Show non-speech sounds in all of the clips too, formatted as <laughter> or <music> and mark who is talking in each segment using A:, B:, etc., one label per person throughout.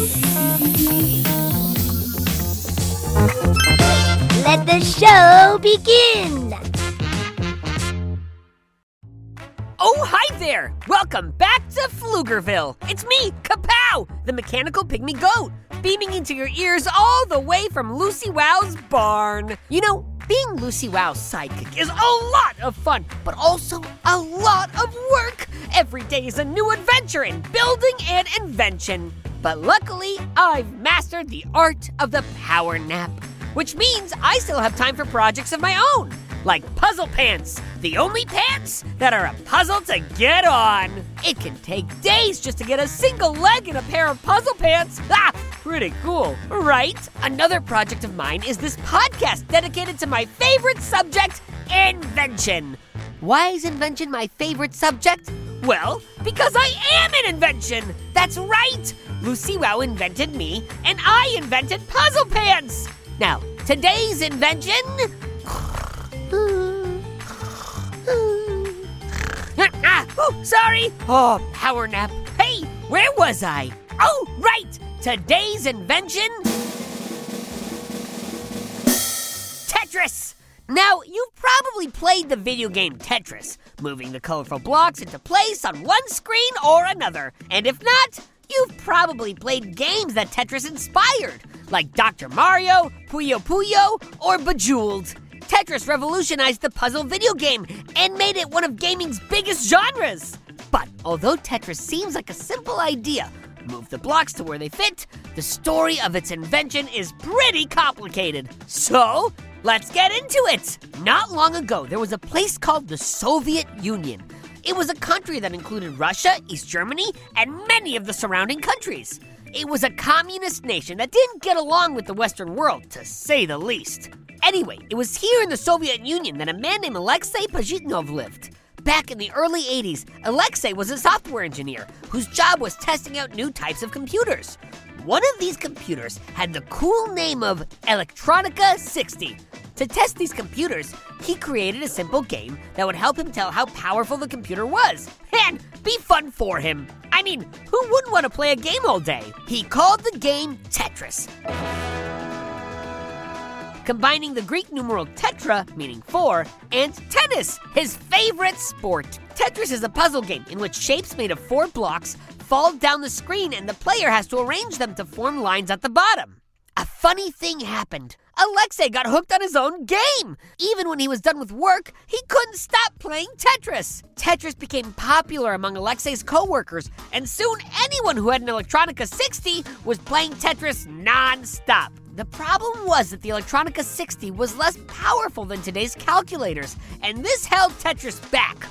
A: Let the show begin.
B: Oh, hi there! Welcome back to Pflugerville. It's me, Kapow, the mechanical pygmy goat, beaming into your ears all the way from Lucy Wow's barn. You know, being Lucy Wow's sidekick is a lot of fun, but also a lot of work. Every day is a new adventure in building and invention. But luckily, I've mastered the art of the power nap, which means I still have time for projects of my own like puzzle pants, the only pants that are a puzzle to get on. It can take days just to get a single leg in a pair of puzzle pants. <laughs> Ah, pretty cool, right? Another project of mine is this podcast dedicated to my favorite subject, invention. Why is invention my favorite subject? Well, because I am an invention! That's right! Lucy Wow invented me, and I invented puzzle pants! Now, today's invention. ah, <laughs> oh, sorry. Oh, power nap. Hey, where was I? Oh, right. Today's invention Tetris. Now, you've probably played the video game Tetris, moving the colorful blocks into place on one screen or another. And if not, you've probably played games that Tetris inspired, like Dr. Mario, Puyo Puyo, or Bejeweled. Tetris revolutionized the puzzle video game and made it one of gaming's biggest genres. But although Tetris seems like a simple idea, move the blocks to where they fit, the story of its invention is pretty complicated. So, let's get into it. Not long ago, there was a place called the Soviet Union. It was a country that included Russia, East Germany, and many of the surrounding countries. It was a communist nation that didn't get along with the Western world, to say the least. Anyway, it was here in the Soviet Union that a man named Alexei Pajitnov lived. Back in the early 80s, Alexei was a software engineer whose job was testing out new types of computers. One of these computers had the cool name of Elektronika 60. To test these computers, he created a simple game that would help him tell how powerful the computer was and be fun for him. I mean, who wouldn't want to play a game all day? He called the game Tetris combining the Greek numeral tetra, meaning four, and tennis, his favorite sport. Tetris is a puzzle game in which shapes made of four blocks fall down the screen and the player has to arrange them to form lines at the bottom. A funny thing happened. Alexei got hooked on his own game. Even when he was done with work, he couldn't stop playing Tetris. Tetris became popular among Alexei's coworkers, and soon anyone who had an Elektronika 60 was playing Tetris non-stop. The problem was that the Elektronika 60 was less powerful than today's calculators, and this held Tetris back.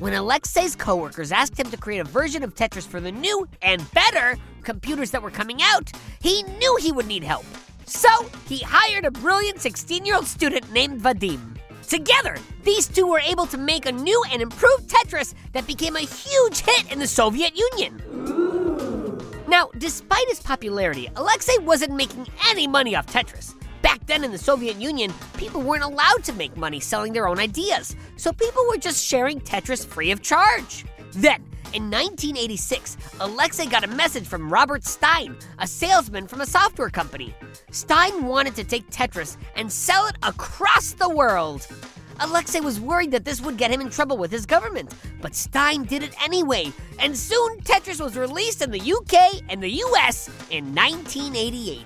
B: When Alexei's coworkers asked him to create a version of Tetris for the new and better computers that were coming out, he knew he would need help. So he hired a brilliant 16 year old student named Vadim. Together, these two were able to make a new and improved Tetris that became a huge hit in the Soviet Union. Now, despite its popularity, Alexei wasn't making any money off Tetris. Back then in the Soviet Union, people weren't allowed to make money selling their own ideas, so people were just sharing Tetris free of charge. Then, in 1986, Alexei got a message from Robert Stein, a salesman from a software company. Stein wanted to take Tetris and sell it across the world. Alexei was worried that this would get him in trouble with his government, but Stein did it anyway, and soon Tetris was released in the UK and the US in 1988.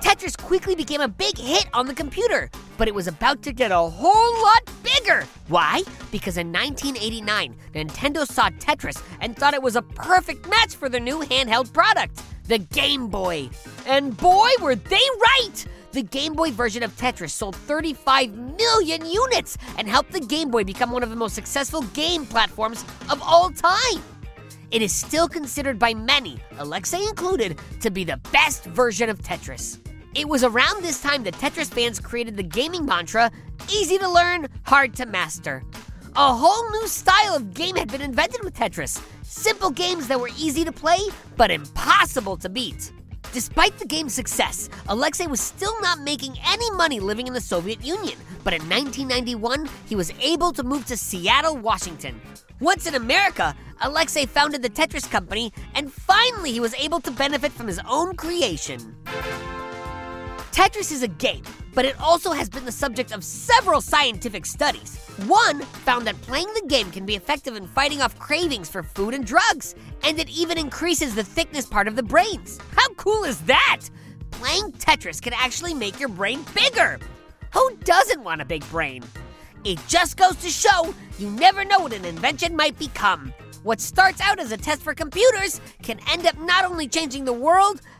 B: Tetris quickly became a big hit on the computer, but it was about to get a whole lot bigger. Why? Because in 1989, Nintendo saw Tetris and thought it was a perfect match for their new handheld product, the Game Boy. And boy, were they right! The Game Boy version of Tetris sold 35 million units and helped the Game Boy become one of the most successful game platforms of all time. it is still considered by many, Alexei included, to be the best version of Tetris. It was around this time that Tetris fans created the gaming mantra easy to learn, hard to master. A whole new style of game had been invented with Tetris simple games that were easy to play, but impossible to beat. Despite the game's success, Alexei was still not making any money living in the Soviet Union, but in 1991, he was able to move to Seattle, Washington. Once in America, Alexei founded the Tetris Company, and finally he was able to benefit from his own creation. Tetris is a game, but it also has been the subject of several scientific studies. One found that playing the game can be effective in fighting off cravings for food and drugs, and it even increases the thickness part of the brains. How cool is that? Playing Tetris can actually make your brain bigger. Who doesn't want a big brain? It just goes to show you never know what an invention might become. What starts out as a test for computers can end up not only changing the world,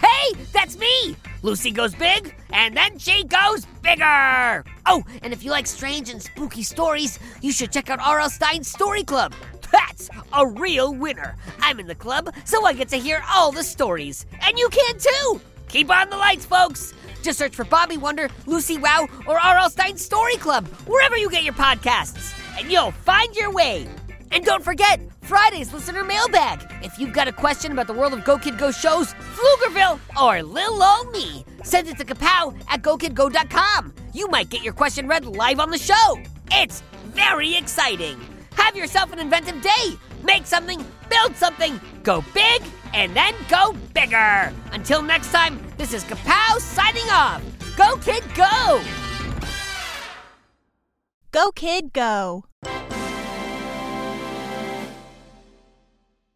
B: Hey, that's me! Lucy goes big, and then she goes bigger! Oh, and if you like strange and spooky stories, you should check out R.L. Stine's Story Club. That's a real winner. I'm in the club, so I get to hear all the stories. And you can too! Keep on the lights, folks! Just search for Bobby Wonder, Lucy Wow, or R.L. Stine's Story Club, wherever you get your podcasts, and you'll find your way. And don't forget, Friday's listener mailbag. If you've got a question about the world of Go Kid Go shows, Pflugerville, or Lil Ol' Me, send it to kapow at gokidgo.com. You might get your question read live on the show. It's very exciting. Have yourself an inventive day. Make something, build something, go big, and then go bigger. Until next time, this is Kapow signing off. Go Kid Go!
C: Go, kid, go.